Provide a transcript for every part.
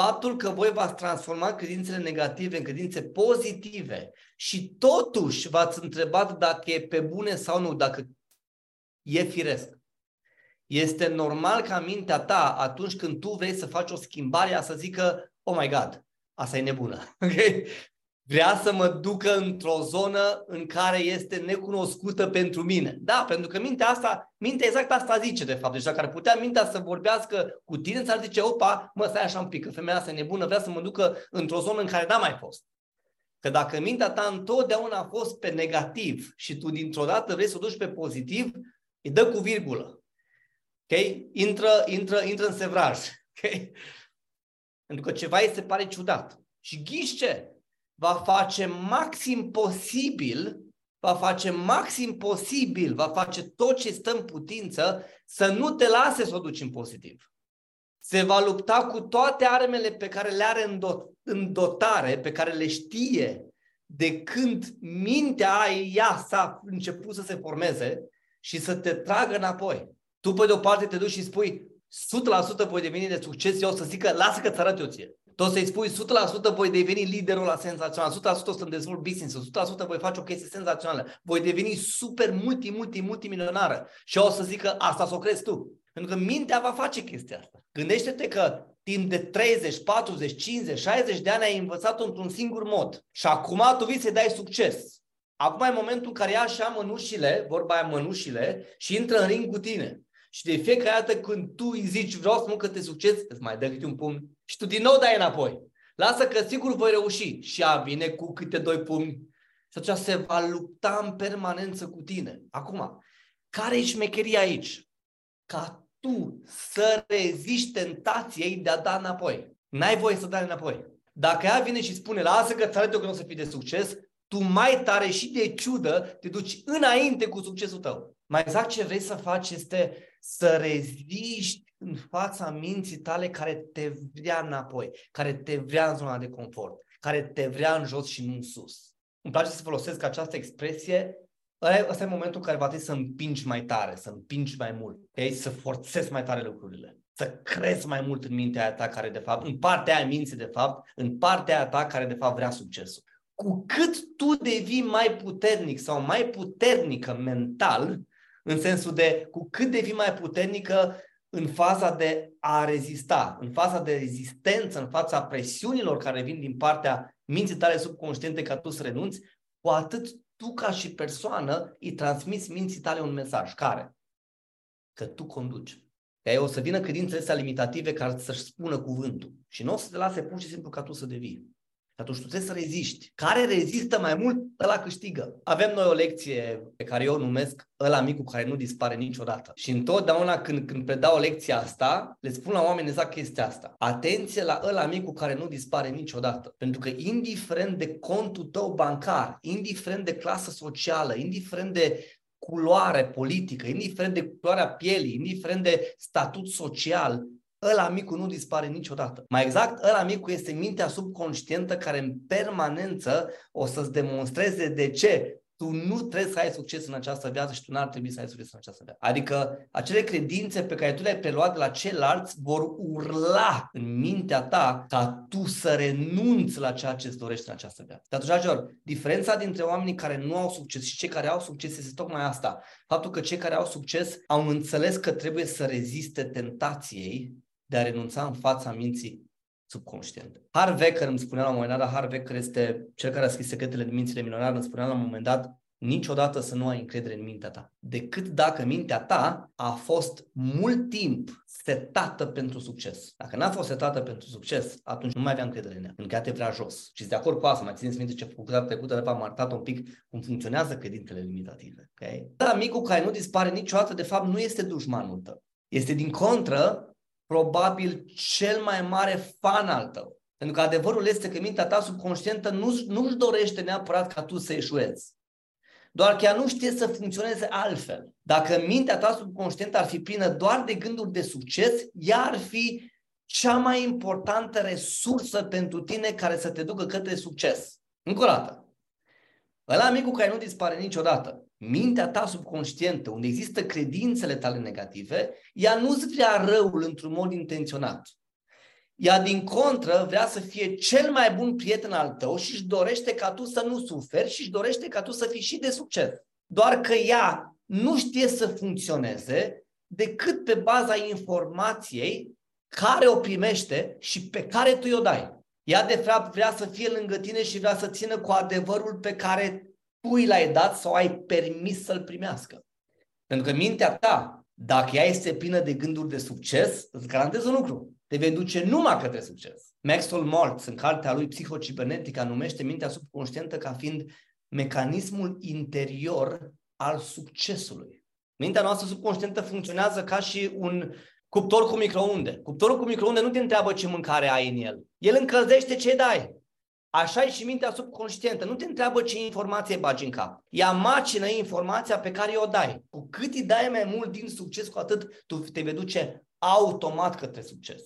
faptul că voi v-ați transformat credințele negative în credințe pozitive și totuși v-ați întrebat dacă e pe bune sau nu, dacă e firesc. Este normal ca mintea ta, atunci când tu vrei să faci o schimbare, să zică, oh my God, asta e nebună. Okay? Vrea să mă ducă într-o zonă în care este necunoscută pentru mine. Da, pentru că mintea asta, mintea exact asta zice de fapt. Deci dacă ar putea mintea să vorbească cu tine, ți-ar zice, opa, mă, stai așa un pic, că femeia asta e nebună, vrea să mă ducă într-o zonă în care n-a mai fost. Că dacă mintea ta întotdeauna a fost pe negativ și tu dintr-o dată vrei să o duci pe pozitiv, îi dă cu virgulă. Ok? Intră, intră, intră în sevraj. Ok? Pentru că ceva îi se pare ciudat. Și ghiși ce? Va face maxim posibil, va face maxim posibil, va face tot ce stă în putință să nu te lase să o duci în pozitiv. Se va lupta cu toate armele pe care le are în, dot, în dotare, pe care le știe de când mintea ea s-a început să se formeze și să te tragă înapoi. Tu, pe de-o parte, te duci și spui 100% voi deveni de succes, eu o să zic că lasă că ți arăt eu ție. Tu o să-i spui 100% voi deveni liderul la senzațional, 100% o să-mi dezvolt business 100% voi face o chestie senzațională, voi deveni super multi, multi, multimilionară și eu o să zic că asta să o crezi tu. Pentru că mintea va face chestia asta. Gândește-te că timp de 30, 40, 50, 60 de ani ai învățat într-un singur mod și acum tu vii să dai succes. Acum e momentul în care ia și mănușile, vorba aia mănușile, și intră în ring cu tine. Și de fiecare dată când tu îi zici vreau să mă câte succes, îți mai dă câte un pumn și tu din nou dai înapoi. Lasă că sigur voi reuși. Și a vine cu câte doi pumni. Și atunci se va lupta în permanență cu tine. Acum, care e șmecheria aici? Ca tu să reziști tentației de a da înapoi. N-ai voie să dai înapoi. Dacă ea vine și spune, lasă că ți arăt eu că nu o să fii de succes, tu mai tare și de ciudă te duci înainte cu succesul tău. Mai exact ce vrei să faci este să reziști în fața minții tale care te vrea înapoi, care te vrea în zona de confort, care te vrea în jos și nu în sus. Îmi place să folosesc această expresie. Ăsta e momentul în care va trebui să împingi mai tare, să împingi mai mult, okay? să forțezi mai tare lucrurile, să crezi mai mult în mintea aia ta care de fapt, în partea aia minții de fapt, în partea aia ta care de fapt vrea succesul. Cu cât tu devii mai puternic sau mai puternică mental, în sensul de cu cât devii mai puternică în faza de a rezista, în faza de rezistență, în fața presiunilor care vin din partea minții tale subconștiente ca tu să renunți, cu atât tu ca și persoană îi transmiți minții tale un mesaj. Care? Că tu conduci. Că o să vină credințele astea limitative care să-și spună cuvântul. Și nu o să te lase pur și simplu ca tu să devii. Și atunci tu trebuie să reziști. Care rezistă mai mult, ăla câștigă. Avem noi o lecție pe care eu o numesc ăla micul care nu dispare niciodată. Și întotdeauna când, când predau lecția asta, le spun la oameni exact chestia asta. Atenție la ăla micul care nu dispare niciodată. Pentru că indiferent de contul tău bancar, indiferent de clasă socială, indiferent de culoare politică, indiferent de culoarea pielii, indiferent de statut social, ăla micul nu dispare niciodată. Mai exact, ăla micul este mintea subconștientă care în permanență o să-ți demonstreze de ce tu nu trebuie să ai succes în această viață și tu n-ar trebui să ai succes în această viață. Adică acele credințe pe care tu le-ai preluat de la ceilalți vor urla în mintea ta ca tu să renunți la ceea ce îți dorești în această viață. Dar dragilor, diferența dintre oamenii care nu au succes și cei care au succes este tocmai asta. Faptul că cei care au succes au înțeles că trebuie să reziste tentației de a renunța în fața minții subconștiente. Harvecker îmi spunea la un moment dat, Harvecker este cel care a scris secretele de mințile milionare, îmi spunea la un moment dat, niciodată să nu ai încredere în mintea ta. Decât dacă mintea ta a fost mult timp setată pentru succes. Dacă n-a fost setată pentru succes, atunci nu mai avea încredere în ea, pentru că te vrea jos. Și de acord cu asta, mai țineți minte ce a făcut data trecută, de fapt, am arătat un pic cum funcționează credintele limitative. Okay? Dar micul care nu dispare niciodată, de fapt, nu este dușmanul tău. Este din contră probabil cel mai mare fan al tău. Pentru că adevărul este că mintea ta subconștientă nu, nu-și dorește neapărat ca tu să eșuezi. Doar că ea nu știe să funcționeze altfel. Dacă mintea ta subconștientă ar fi plină doar de gânduri de succes, ea ar fi cea mai importantă resursă pentru tine care să te ducă către succes. Încă o dată. Ăla micul care nu dispare niciodată mintea ta subconștientă, unde există credințele tale negative, ea nu-ți vrea răul într-un mod intenționat. ea din contră vrea să fie cel mai bun prieten al tău și își dorește ca tu să nu suferi și își dorește ca tu să fii și de succes. Doar că ea nu știe să funcționeze decât pe baza informației care o primește și pe care tu o dai. Ea de fapt vrea să fie lângă tine și vrea să țină cu adevărul pe care tu i l-ai dat sau ai permis să-l primească. Pentru că mintea ta, dacă ea este plină de gânduri de succes, îți garantez un lucru. Te vei duce numai către succes. Maxwell Maltz, în cartea lui Psihocibernetica, numește mintea subconștientă ca fiind mecanismul interior al succesului. Mintea noastră subconștientă funcționează ca și un cuptor cu microunde. Cuptorul cu microunde nu te întreabă ce mâncare ai în el. El încălzește ce dai. Așa e și mintea subconștientă. Nu te întreabă ce informație bagi în cap. Ea macină informația pe care o dai. Cu cât îi dai mai mult din succes, cu atât tu te vei duce automat către succes.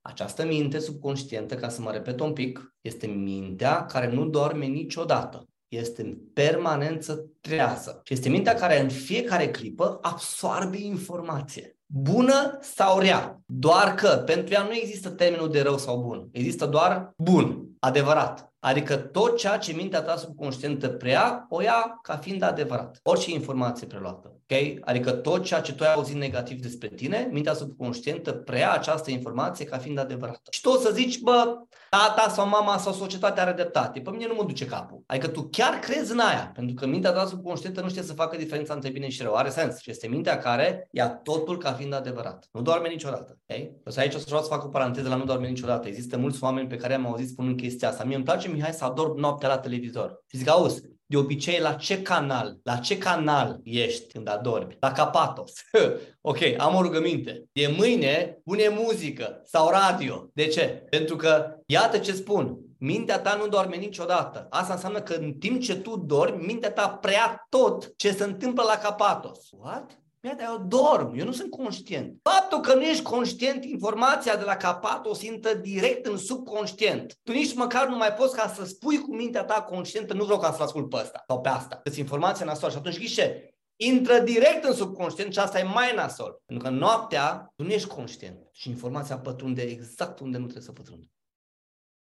Această minte subconștientă, ca să mă repet un pic, este mintea care nu dorme niciodată. Este în permanență trează. Și este mintea care în fiecare clipă absorbe informație. Bună sau rea. Doar că pentru ea nu există termenul de rău sau bun. Există doar bun, adevărat. Adică tot ceea ce mintea ta subconștientă prea, o ia ca fiind adevărat. Orice informație preluată. Okay? Adică tot ceea ce tu ai auzit negativ despre tine, mintea subconștientă prea această informație ca fiind adevărată. Și tu o să zici, bă, tata sau mama sau societatea are dreptate. Pe mine nu mă duce capul. Adică tu chiar crezi în aia, pentru că mintea ta subconștientă nu știe să facă diferența între bine și rău. Are sens. Și este mintea care ia totul ca fiind adevărat. Nu doarme niciodată. Okay? O să aici o să vreau să fac o paranteză la nu doarme niciodată. Există mulți oameni pe care am auzit spunând chestia asta. Mie îmi place, Mihai, să adorm noaptea la televizor. Și zic, auzi, de obicei la ce canal, la ce canal ești când adormi? La Capatos. ok, am o rugăminte. De mâine pune muzică sau radio. De ce? Pentru că, iată ce spun, mintea ta nu doarme niciodată. Asta înseamnă că în timp ce tu dormi, mintea ta prea tot ce se întâmplă la Capatos. What? Mia, dar eu dorm, eu nu sunt conștient. Faptul că nu ești conștient, informația de la capat o intră direct în subconștient. Tu nici măcar nu mai poți ca să spui cu mintea ta conștientă, nu vreau ca să-l ascult pe ăsta sau pe asta. Deci informația nasol. Și atunci ghiși ce? Intră direct în subconștient și asta e mai nasol. Pentru că noaptea tu nu ești conștient și informația pătrunde exact unde nu trebuie să pătrundă.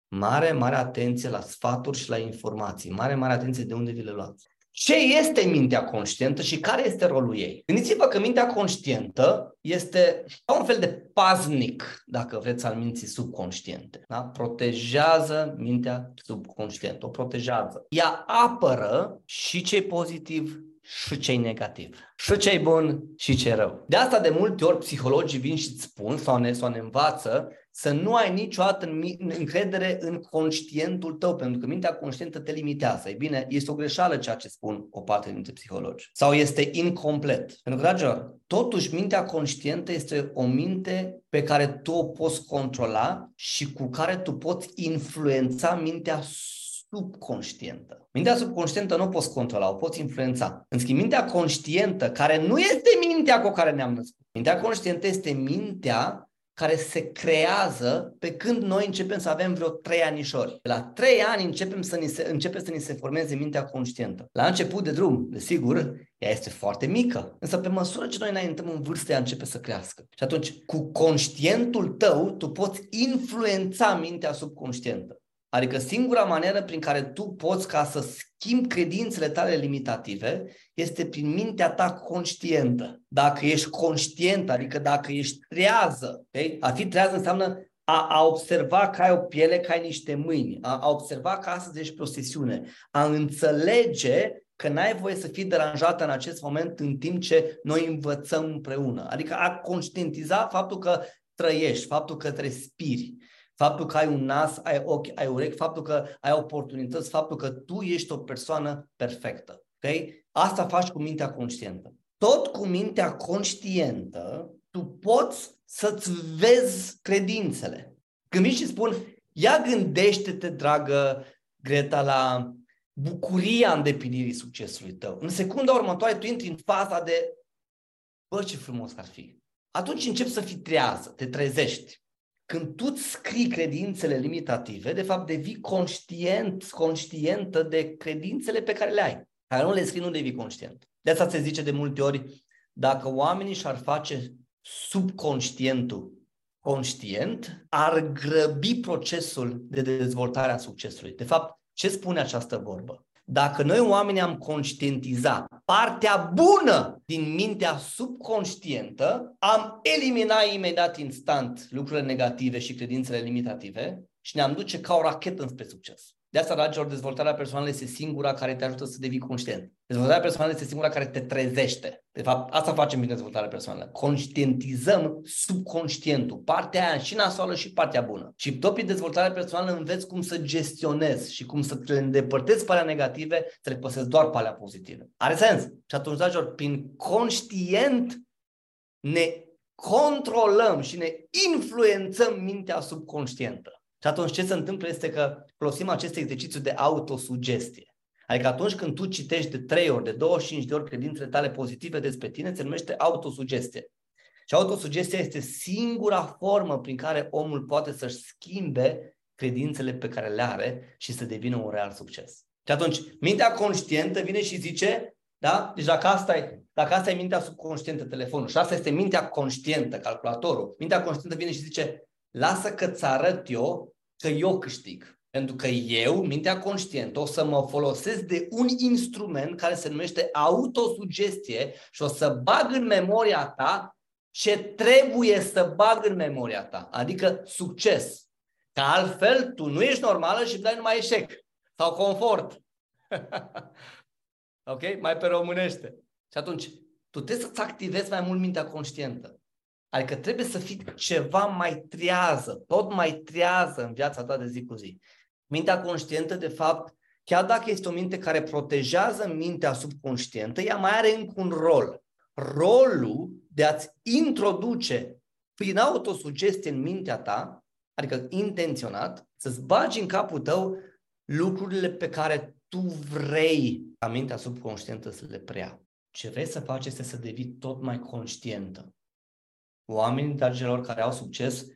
Mare, mare atenție la sfaturi și la informații. Mare, mare atenție de unde vi le luați. Ce este mintea conștientă și care este rolul ei? Gândiți-vă că mintea conștientă este ca un fel de paznic, dacă vreți, al minții subconștiente. Da? Protejează mintea subconștientă, o protejează. Ea apără și ce pozitiv și ce negativ. Și ce bun și ce rău. De asta de multe ori psihologii vin și îți spun sau ne, sau ne învață să nu ai niciodată încredere în conștientul tău, pentru că mintea conștientă te limitează. E bine, este o greșeală ceea ce spun o parte dintre psihologi. Sau este incomplet. Pentru că, dragilor, totuși mintea conștientă este o minte pe care tu o poți controla și cu care tu poți influența mintea subconștientă. Mintea subconștientă nu o poți controla, o poți influența. În schimb, mintea conștientă, care nu este mintea cu care ne-am născut. Mintea conștientă este mintea care se creează pe când noi începem să avem vreo trei anișori. La trei ani începem să ni se, începe să ni se formeze mintea conștientă. La început de drum, desigur, ea este foarte mică. Însă pe măsură ce noi înaintăm în vârstă, ea începe să crească. Și atunci, cu conștientul tău, tu poți influența mintea subconștientă. Adică singura manieră prin care tu poți ca să schimbi credințele tale limitative este prin mintea ta conștientă. Dacă ești conștient, adică dacă ești trează, okay? a fi trează înseamnă a, a observa că ai o piele, că ai niște mâini, a, a observa că astăzi ești pe o sesiune, a înțelege că n-ai voie să fii deranjată în acest moment în timp ce noi învățăm împreună. Adică a conștientiza faptul că trăiești, faptul că respiri, faptul că ai un nas, ai ochi, ai urechi, faptul că ai oportunități, faptul că tu ești o persoană perfectă. Okay? Asta faci cu mintea conștientă. Tot cu mintea conștientă, tu poți să-ți vezi credințele. Când vin și spun, ia gândește-te, dragă Greta, la bucuria îndeplinirii succesului tău. În secunda următoare tu intri în faza de, bă, ce frumos ar fi. Atunci începi să fii trează, te trezești. Când tu îți scrii credințele limitative, de fapt devii conștient, conștientă de credințele pe care le ai. Care nu le scrii, nu devii conștient. De asta se zice de multe ori, dacă oamenii și-ar face subconștientul conștient ar grăbi procesul de dezvoltare a succesului. De fapt, ce spune această vorbă? Dacă noi oamenii am conștientizat partea bună din mintea subconștientă, am eliminat imediat instant lucrurile negative și credințele limitative și ne-am duce ca o rachetă înspre succes. De asta, dragilor, dezvoltarea personală este singura care te ajută să devii conștient. Dezvoltarea personală este singura care te trezește. De fapt, asta facem prin dezvoltarea personală. Conștientizăm subconștientul, partea aia și nasoală și partea bună. Și tot prin dezvoltarea personală înveți cum să gestionezi și cum să te îndepărtezi pe alea negative, să le păsezi doar pe alea pozitive. Are sens? Și atunci, dragilor, prin conștient ne controlăm și ne influențăm mintea subconștientă. Și atunci ce se întâmplă este că folosim acest exercițiu de autosugestie. Adică atunci când tu citești de 3 ori, de 25 de ori credințele tale pozitive despre tine, se numește autosugestie. Și autosugestia este singura formă prin care omul poate să-și schimbe credințele pe care le are și să devină un real succes. Și atunci, mintea conștientă vine și zice, da? Deci dacă asta e, dacă asta e mintea subconștientă, telefonul, și asta este mintea conștientă, calculatorul, mintea conștientă vine și zice, lasă că-ți arăt eu că eu câștig. Pentru că eu, mintea conștientă, o să mă folosesc de un instrument care se numește autosugestie și o să bag în memoria ta ce trebuie să bag în memoria ta, adică succes. Că altfel tu nu ești normală și dai numai eșec sau confort. ok? Mai pe românește. Și atunci, tu trebuie să-ți activezi mai mult mintea conștientă. Adică trebuie să fii ceva mai trează, tot mai trează în viața ta de zi cu zi. Mintea conștientă, de fapt, chiar dacă este o minte care protejează mintea subconștientă, ea mai are încă un rol. Rolul de a-ți introduce prin autosugestie în mintea ta, adică intenționat, să-ți bagi în capul tău lucrurile pe care tu vrei ca mintea subconștientă să le preia. Ce vrei să faci este să devii tot mai conștientă. Oamenii, dragilor, care au succes,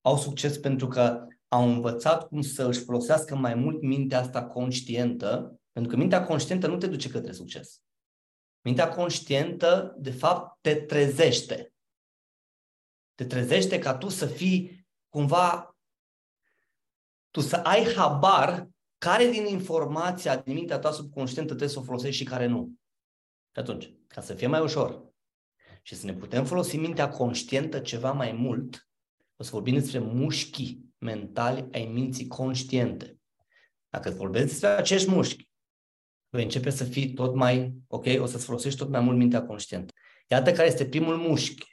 au succes pentru că au învățat cum să își folosească mai mult mintea asta conștientă, pentru că mintea conștientă nu te duce către succes. Mintea conștientă, de fapt, te trezește. Te trezește ca tu să fii cumva, tu să ai habar care din informația din mintea ta subconștientă trebuie să o folosești și care nu. Și atunci, ca să fie mai ușor, și să ne putem folosi mintea conștientă ceva mai mult, o să vorbim despre mușchi mentali ai minții conștiente. Dacă vorbesc despre acești mușchi, vei începe să fii tot mai, ok, o să-ți folosești tot mai mult mintea conștientă. Iată care este primul mușchi